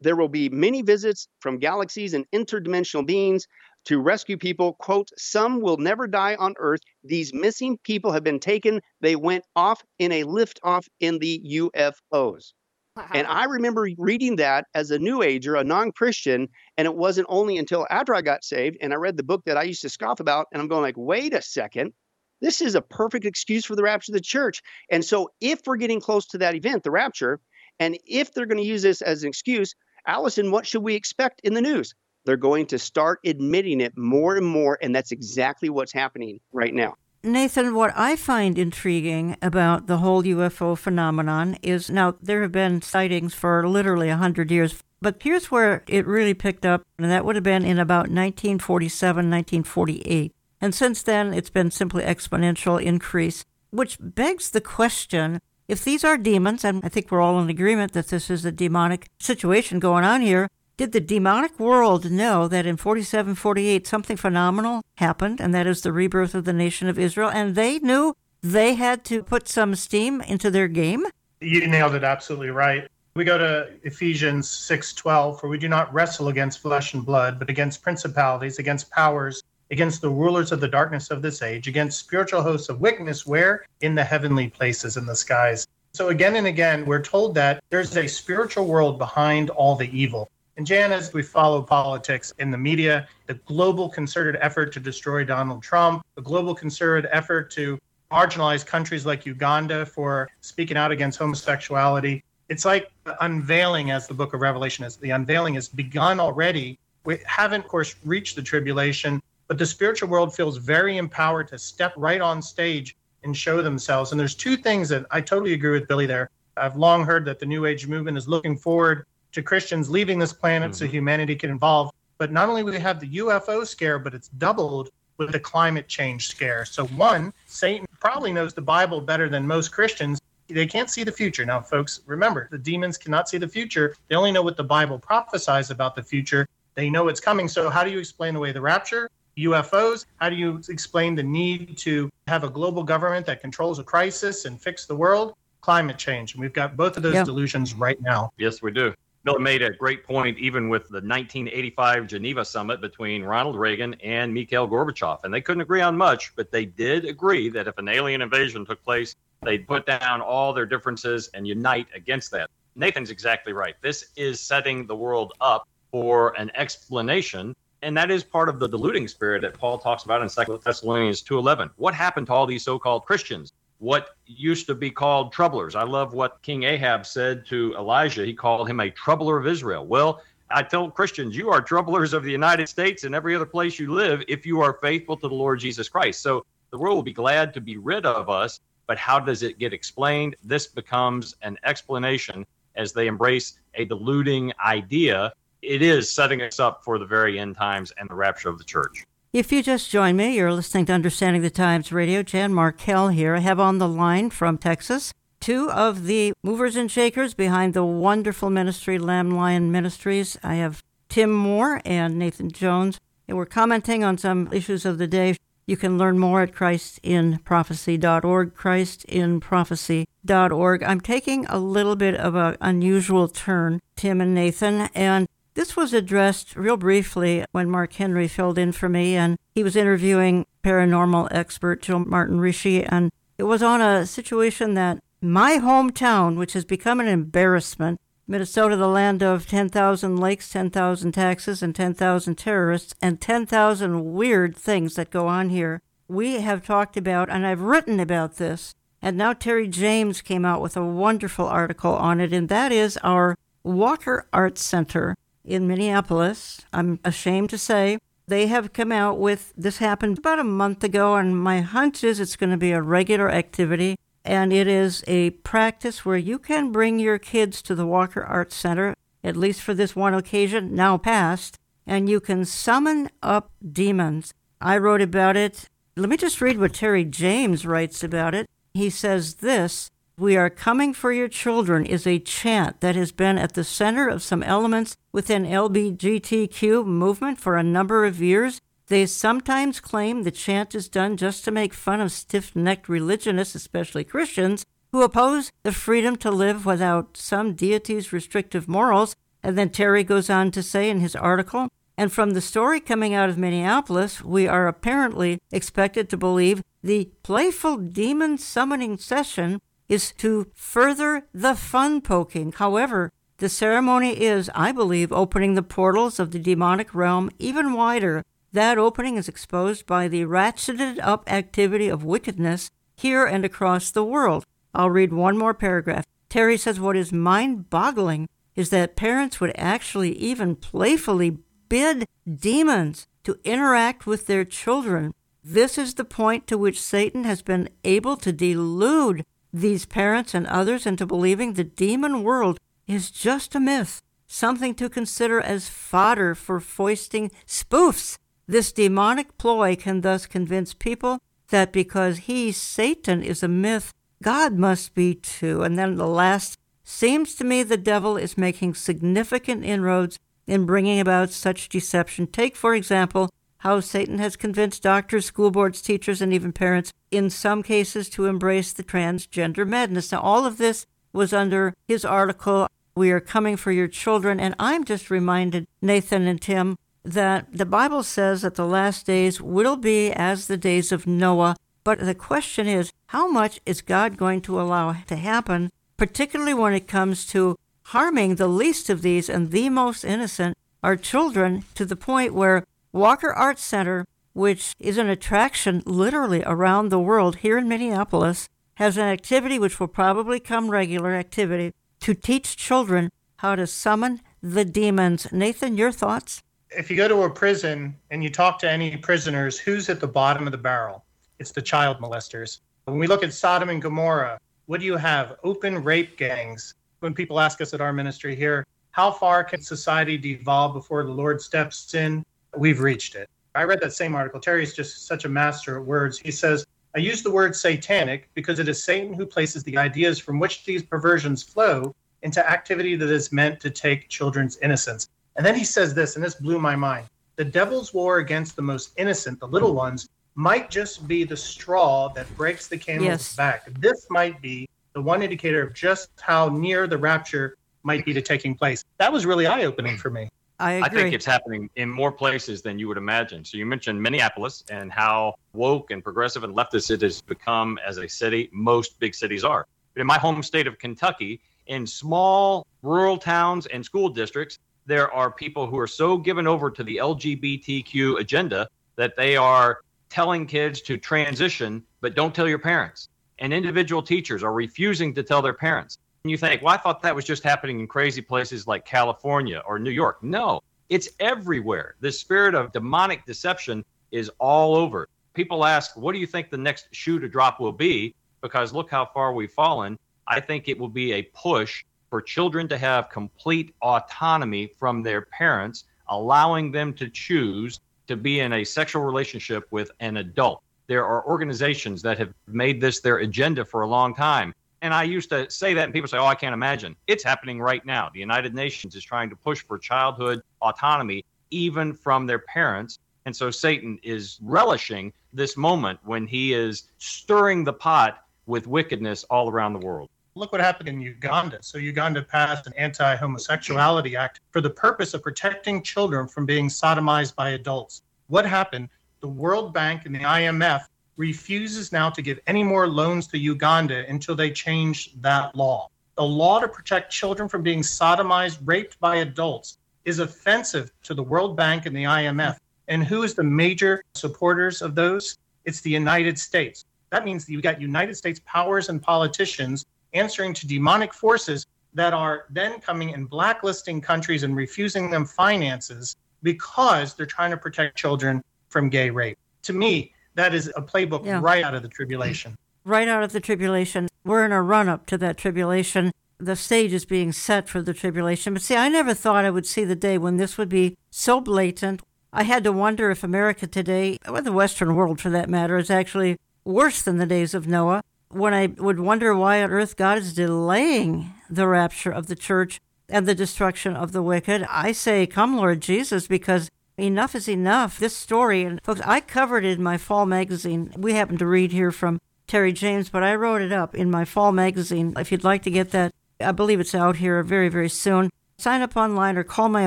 There will be many visits from galaxies and interdimensional beings to rescue people. Quote, some will never die on Earth. These missing people have been taken. They went off in a liftoff in the UFOs. Wow. And I remember reading that as a New Ager, a non Christian. And it wasn't only until after I got saved and I read the book that I used to scoff about. And I'm going, like, wait a second. This is a perfect excuse for the rapture of the church. And so, if we're getting close to that event, the rapture, and if they're going to use this as an excuse, Allison, what should we expect in the news? They're going to start admitting it more and more, and that's exactly what's happening right now. Nathan, what I find intriguing about the whole UFO phenomenon is now there have been sightings for literally 100 years, but here's where it really picked up, and that would have been in about 1947, 1948. And since then, it's been simply exponential increase, which begs the question if these are demons, and I think we're all in agreement that this is a demonic situation going on here, did the demonic world know that in 47 48 something phenomenal happened, and that is the rebirth of the nation of Israel, and they knew they had to put some steam into their game? You nailed it absolutely right. We go to Ephesians 6:12 for we do not wrestle against flesh and blood but against principalities against powers against the rulers of the darkness of this age against spiritual hosts of wickedness where in the heavenly places in the skies. So again and again we're told that there's a spiritual world behind all the evil. And Jan, as we follow politics in the media, the global concerted effort to destroy Donald Trump, the global concerted effort to marginalize countries like Uganda for speaking out against homosexuality. It's like unveiling, as the book of Revelation is. The unveiling has begun already. We haven't, of course, reached the tribulation, but the spiritual world feels very empowered to step right on stage and show themselves. And there's two things that I totally agree with Billy there. I've long heard that the New Age movement is looking forward to Christians leaving this planet mm-hmm. so humanity can evolve. But not only do we have the UFO scare, but it's doubled with the climate change scare. So, one, Satan probably knows the Bible better than most Christians. They can't see the future. Now, folks, remember, the demons cannot see the future. They only know what the Bible prophesies about the future. They know it's coming. So, how do you explain away the rapture? UFOs? How do you explain the need to have a global government that controls a crisis and fix the world? Climate change. And we've got both of those yeah. delusions right now. Yes, we do. Bill made a great point, even with the 1985 Geneva summit between Ronald Reagan and Mikhail Gorbachev. And they couldn't agree on much, but they did agree that if an alien invasion took place, they'd put down all their differences and unite against that. Nathan's exactly right. This is setting the world up for an explanation. And that is part of the deluding spirit that Paul talks about in 2 Thessalonians 2.11. What happened to all these so-called Christians? what used to be called troublers. I love what King Ahab said to Elijah. He called him a troubler of Israel. Well, I tell Christians, you are troublers of the United States and every other place you live if you are faithful to the Lord Jesus Christ. So the world will be glad to be rid of us, but how does it get explained? This becomes an explanation as they embrace a deluding idea. It is setting us up for the very end times and the rapture of the church. If you just join me, you're listening to Understanding the Times Radio. Jan Markell here. I have on the line from Texas two of the movers and shakers behind the wonderful ministry, Lamb Lion Ministries. I have Tim Moore and Nathan Jones. And we're commenting on some issues of the day. You can learn more at christinprophecy.org, christinprophecy.org. I'm taking a little bit of an unusual turn, Tim and Nathan, and this was addressed real briefly when Mark Henry filled in for me, and he was interviewing paranormal expert Jill Martin Rische, and it was on a situation that my hometown, which has become an embarrassment, Minnesota, the land of 10,000 lakes, 10,000 taxes, and 10,000 terrorists, and 10,000 weird things that go on here. We have talked about, and I've written about this, and now Terry James came out with a wonderful article on it, and that is our Walker Arts Center in Minneapolis. I'm ashamed to say they have come out with this happened about a month ago, and my hunch is it's going to be a regular activity. And it is a practice where you can bring your kids to the Walker Arts Center, at least for this one occasion, now past, and you can summon up demons. I wrote about it. Let me just read what Terry James writes about it. He says this we Are Coming for Your Children is a chant that has been at the center of some elements within LBGTQ movement for a number of years. They sometimes claim the chant is done just to make fun of stiff-necked religionists, especially Christians, who oppose the freedom to live without some deity's restrictive morals. And then Terry goes on to say in his article, and from the story coming out of Minneapolis, we are apparently expected to believe the playful demon summoning session is to further the fun poking. However, the ceremony is, I believe, opening the portals of the demonic realm even wider. That opening is exposed by the ratcheted up activity of wickedness here and across the world. I'll read one more paragraph. Terry says what is mind boggling is that parents would actually even playfully bid demons to interact with their children. This is the point to which Satan has been able to delude these parents and others into believing the demon world is just a myth, something to consider as fodder for foisting spoofs. This demonic ploy can thus convince people that because he, Satan, is a myth, God must be too. And then the last seems to me the devil is making significant inroads in bringing about such deception. Take, for example, how Satan has convinced doctors, school boards, teachers, and even parents, in some cases, to embrace the transgender madness. Now, all of this was under his article, We Are Coming for Your Children. And I'm just reminded, Nathan and Tim, that the Bible says that the last days will be as the days of Noah. But the question is, how much is God going to allow to happen, particularly when it comes to harming the least of these and the most innocent, our children, to the point where Walker Arts Center, which is an attraction literally around the world here in Minneapolis, has an activity which will probably come regular activity to teach children how to summon the demons. Nathan, your thoughts? if you go to a prison and you talk to any prisoners, who's at the bottom of the barrel? It's the child molesters. When we look at Sodom and Gomorrah, what do you have? Open rape gangs. When people ask us at our ministry here, how far can society devolve before the Lord steps in? We've reached it. I read that same article. Terry's just such a master at words. He says, I use the word satanic because it is Satan who places the ideas from which these perversions flow into activity that is meant to take children's innocence. And then he says this, and this blew my mind. The devil's war against the most innocent, the little ones, might just be the straw that breaks the camel's yes. back. This might be the one indicator of just how near the rapture might be to taking place. That was really eye opening for me. I, agree. I think it's happening in more places than you would imagine. So you mentioned Minneapolis and how woke and progressive and leftist it has become as a city. Most big cities are. But in my home state of Kentucky, in small rural towns and school districts, there are people who are so given over to the LGBTQ agenda that they are telling kids to transition, but don't tell your parents. And individual teachers are refusing to tell their parents. And you think, well, I thought that was just happening in crazy places like California or New York. No, it's everywhere. The spirit of demonic deception is all over. People ask, what do you think the next shoe to drop will be? Because look how far we've fallen. I think it will be a push for children to have complete autonomy from their parents, allowing them to choose to be in a sexual relationship with an adult. There are organizations that have made this their agenda for a long time. And I used to say that, and people say, Oh, I can't imagine. It's happening right now. The United Nations is trying to push for childhood autonomy, even from their parents. And so Satan is relishing this moment when he is stirring the pot with wickedness all around the world. Look what happened in Uganda. So, Uganda passed an anti homosexuality act for the purpose of protecting children from being sodomized by adults. What happened? The World Bank and the IMF refuses now to give any more loans to Uganda until they change that law. The law to protect children from being sodomized, raped by adults is offensive to the World Bank and the IMF. And who is the major supporters of those? It's the United States. That means that you've got United States powers and politicians answering to demonic forces that are then coming and blacklisting countries and refusing them finances because they're trying to protect children from gay rape. To me, that is a playbook yeah. right out of the tribulation. Right out of the tribulation. We're in a run up to that tribulation. The stage is being set for the tribulation. But see, I never thought I would see the day when this would be so blatant. I had to wonder if America today, or the Western world for that matter, is actually worse than the days of Noah when I would wonder why on earth God is delaying the rapture of the church and the destruction of the wicked, I say, Come, Lord Jesus, because enough is enough. This story, and folks, I covered it in my fall magazine. We happen to read here from Terry James, but I wrote it up in my fall magazine. If you'd like to get that, I believe it's out here very, very soon. Sign up online or call my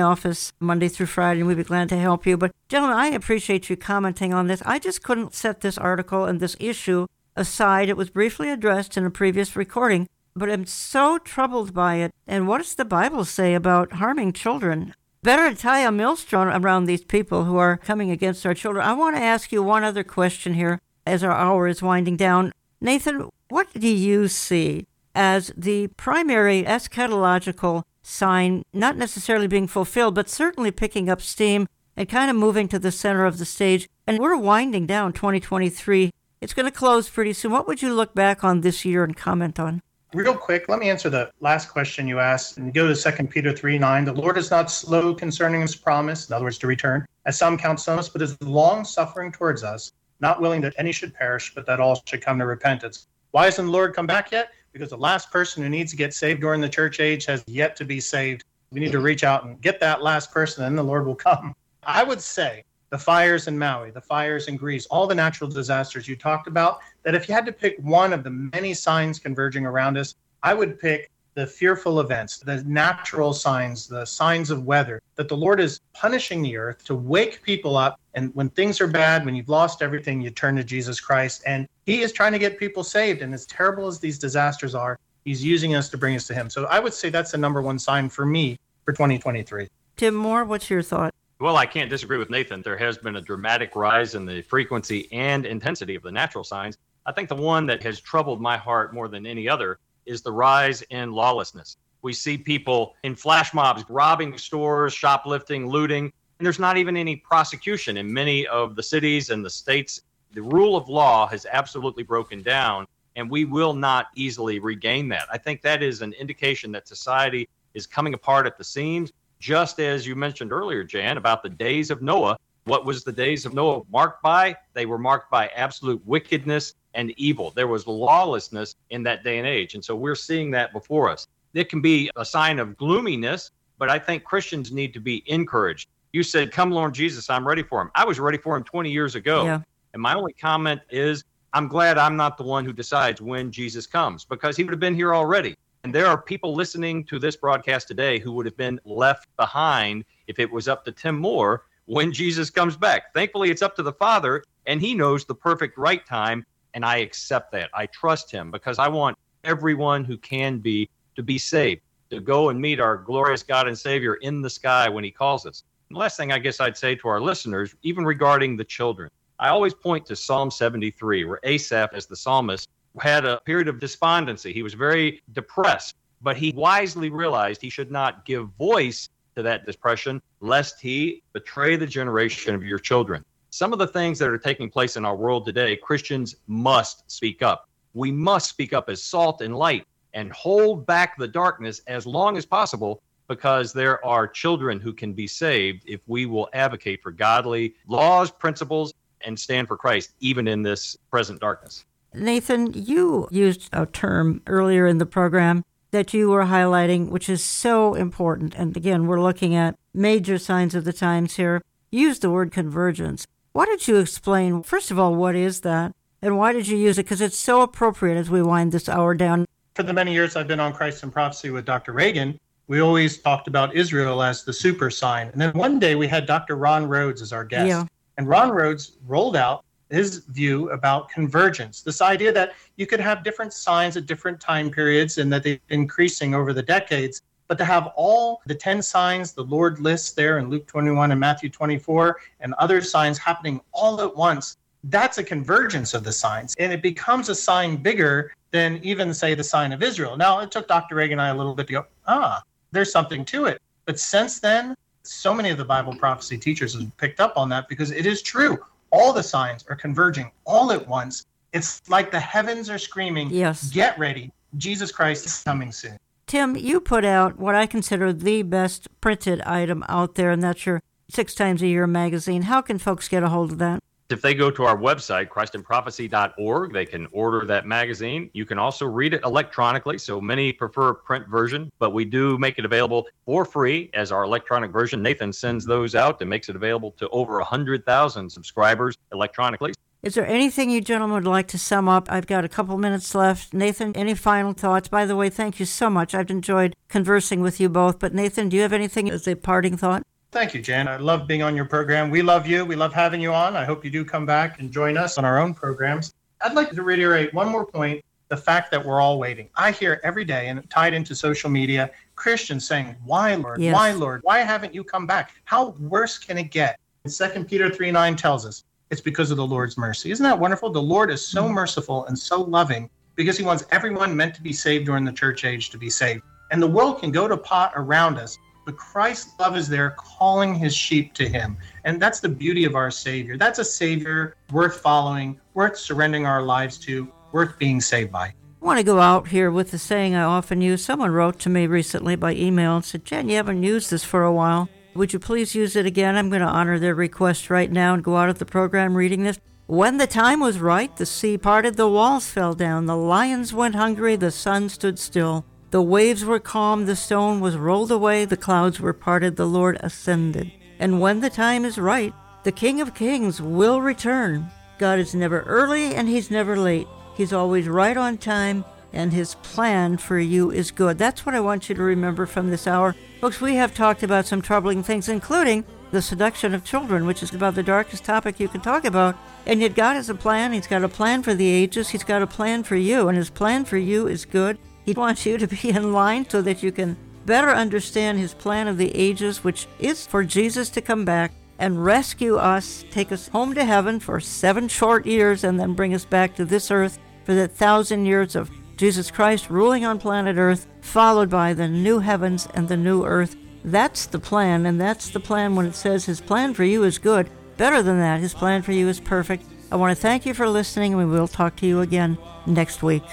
office Monday through Friday, and we'd be glad to help you. But, gentlemen, I appreciate you commenting on this. I just couldn't set this article and this issue aside. It was briefly addressed in a previous recording, but I'm so troubled by it. And what does the Bible say about harming children? Better tie a millstone around these people who are coming against our children. I want to ask you one other question here as our hour is winding down. Nathan, what do you see as the primary eschatological sign, not necessarily being fulfilled, but certainly picking up steam and kind of moving to the center of the stage? And we're winding down 2023 it's going to close pretty soon. What would you look back on this year and comment on? Real quick, let me answer the last question you asked and go to 2 Peter 3 9. The Lord is not slow concerning his promise, in other words, to return, as some count sowness, but is long suffering towards us, not willing that any should perish, but that all should come to repentance. Why hasn't the Lord come back yet? Because the last person who needs to get saved during the church age has yet to be saved. We need to reach out and get that last person, and the Lord will come. I would say the fires in Maui, the fires in Greece, all the natural disasters you talked about, that if you had to pick one of the many signs converging around us, I would pick the fearful events, the natural signs, the signs of weather, that the Lord is punishing the earth to wake people up. And when things are bad, when you've lost everything, you turn to Jesus Christ. And He is trying to get people saved. And as terrible as these disasters are, He's using us to bring us to Him. So I would say that's the number one sign for me for 2023. Tim Moore, what's your thought? Well, I can't disagree with Nathan. There has been a dramatic rise in the frequency and intensity of the natural signs. I think the one that has troubled my heart more than any other is the rise in lawlessness. We see people in flash mobs robbing stores, shoplifting, looting, and there's not even any prosecution in many of the cities and the states. The rule of law has absolutely broken down, and we will not easily regain that. I think that is an indication that society is coming apart at the seams, just as you mentioned earlier, Jan, about the days of Noah. What was the days of Noah marked by? They were marked by absolute wickedness and evil. There was lawlessness in that day and age. And so we're seeing that before us. It can be a sign of gloominess, but I think Christians need to be encouraged. You said, Come, Lord Jesus, I'm ready for him. I was ready for him 20 years ago. Yeah. And my only comment is, I'm glad I'm not the one who decides when Jesus comes because he would have been here already. And there are people listening to this broadcast today who would have been left behind if it was up to Tim Moore when Jesus comes back. Thankfully, it's up to the Father, and he knows the perfect right time and I accept that. I trust him because I want everyone who can be to be saved, to go and meet our glorious God and Savior in the sky when he calls us. And the last thing I guess I'd say to our listeners, even regarding the children, I always point to Psalm 73, where Asaph, as the psalmist, had a period of despondency. He was very depressed, but he wisely realized he should not give voice to that depression, lest he betray the generation of your children some of the things that are taking place in our world today, Christians must speak up. We must speak up as salt and light and hold back the darkness as long as possible because there are children who can be saved if we will advocate for godly laws, principles, and stand for Christ, even in this present darkness. Nathan, you used a term earlier in the program that you were highlighting, which is so important. And again, we're looking at major signs of the times here. Use the word convergence. Why don't you explain, first of all, what is that? And why did you use it? Because it's so appropriate as we wind this hour down. For the many years I've been on Christ in Prophecy with Dr. Reagan, we always talked about Israel as the super sign. And then one day we had Dr. Ron Rhodes as our guest. Yeah. And Ron Rhodes rolled out his view about convergence this idea that you could have different signs at different time periods and that they're increasing over the decades. But to have all the 10 signs the Lord lists there in Luke 21 and Matthew 24 and other signs happening all at once, that's a convergence of the signs. And it becomes a sign bigger than even, say, the sign of Israel. Now, it took Dr. Reagan and I a little bit to go, ah, there's something to it. But since then, so many of the Bible prophecy teachers have picked up on that because it is true. All the signs are converging all at once. It's like the heavens are screaming, Yes. get ready. Jesus Christ is coming soon. Tim, you put out what I consider the best printed item out there, and that's your Six Times a Year magazine. How can folks get a hold of that? If they go to our website, christinprophecy.org, they can order that magazine. You can also read it electronically. So many prefer a print version, but we do make it available for free as our electronic version. Nathan sends those out and makes it available to over 100,000 subscribers electronically. Is there anything you gentlemen would like to sum up? I've got a couple minutes left. Nathan, any final thoughts? By the way, thank you so much. I've enjoyed conversing with you both. But Nathan, do you have anything as a parting thought? Thank you, Jan. I love being on your program. We love you. We love having you on. I hope you do come back and join us on our own programs. I'd like to reiterate one more point the fact that we're all waiting. I hear every day, and tied into social media, Christians saying, Why, Lord? Yes. Why, Lord? Why haven't you come back? How worse can it get? And 2 Peter 3 9 tells us it's because of the Lord's mercy. Isn't that wonderful? The Lord is so mm-hmm. merciful and so loving because he wants everyone meant to be saved during the church age to be saved. And the world can go to pot around us, but Christ's love is there calling his sheep to him. And that's the beauty of our Savior. That's a Savior worth following, worth surrendering our lives to, worth being saved by. I want to go out here with the saying I often use. Someone wrote to me recently by email and said, Jen, you haven't used this for a while. Would you please use it again? I'm going to honor their request right now and go out of the program reading this. When the time was right, the sea parted, the walls fell down, the lions went hungry, the sun stood still. The waves were calm, the stone was rolled away, the clouds were parted, the Lord ascended. And when the time is right, the King of Kings will return. God is never early and He's never late. He's always right on time, and His plan for you is good. That's what I want you to remember from this hour. Folks, we have talked about some troubling things, including the seduction of children, which is about the darkest topic you can talk about. And yet, God has a plan. He's got a plan for the ages, He's got a plan for you, and His plan for you is good. He wants you to be in line so that you can better understand His plan of the ages, which is for Jesus to come back and rescue us, take us home to heaven for seven short years, and then bring us back to this earth for the thousand years of Jesus Christ ruling on planet Earth, followed by the new heavens and the new earth. That's the plan, and that's the plan when it says His plan for you is good. Better than that, His plan for you is perfect. I want to thank you for listening, and we will talk to you again next week.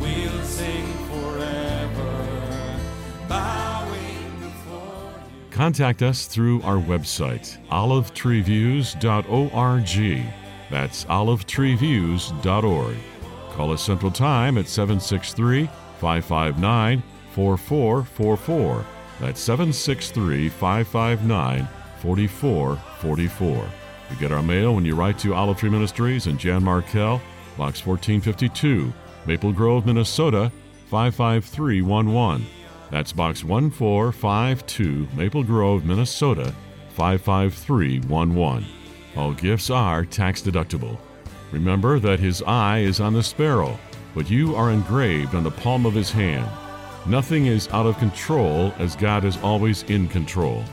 We'll Contact us through our website, olivetreeviews.org. That's olivetreeviews.org. Call us Central Time at 763 559 4444. That's 763 559 4444. You get our mail when you write to Olive Tree Ministries and Jan Markell, Box 1452, Maple Grove, Minnesota 55311. That's Box 1452, Maple Grove, Minnesota 55311. All gifts are tax deductible. Remember that his eye is on the sparrow, but you are engraved on the palm of his hand. Nothing is out of control as God is always in control,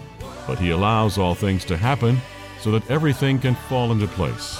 but he allows all things to happen so that everything can fall into place.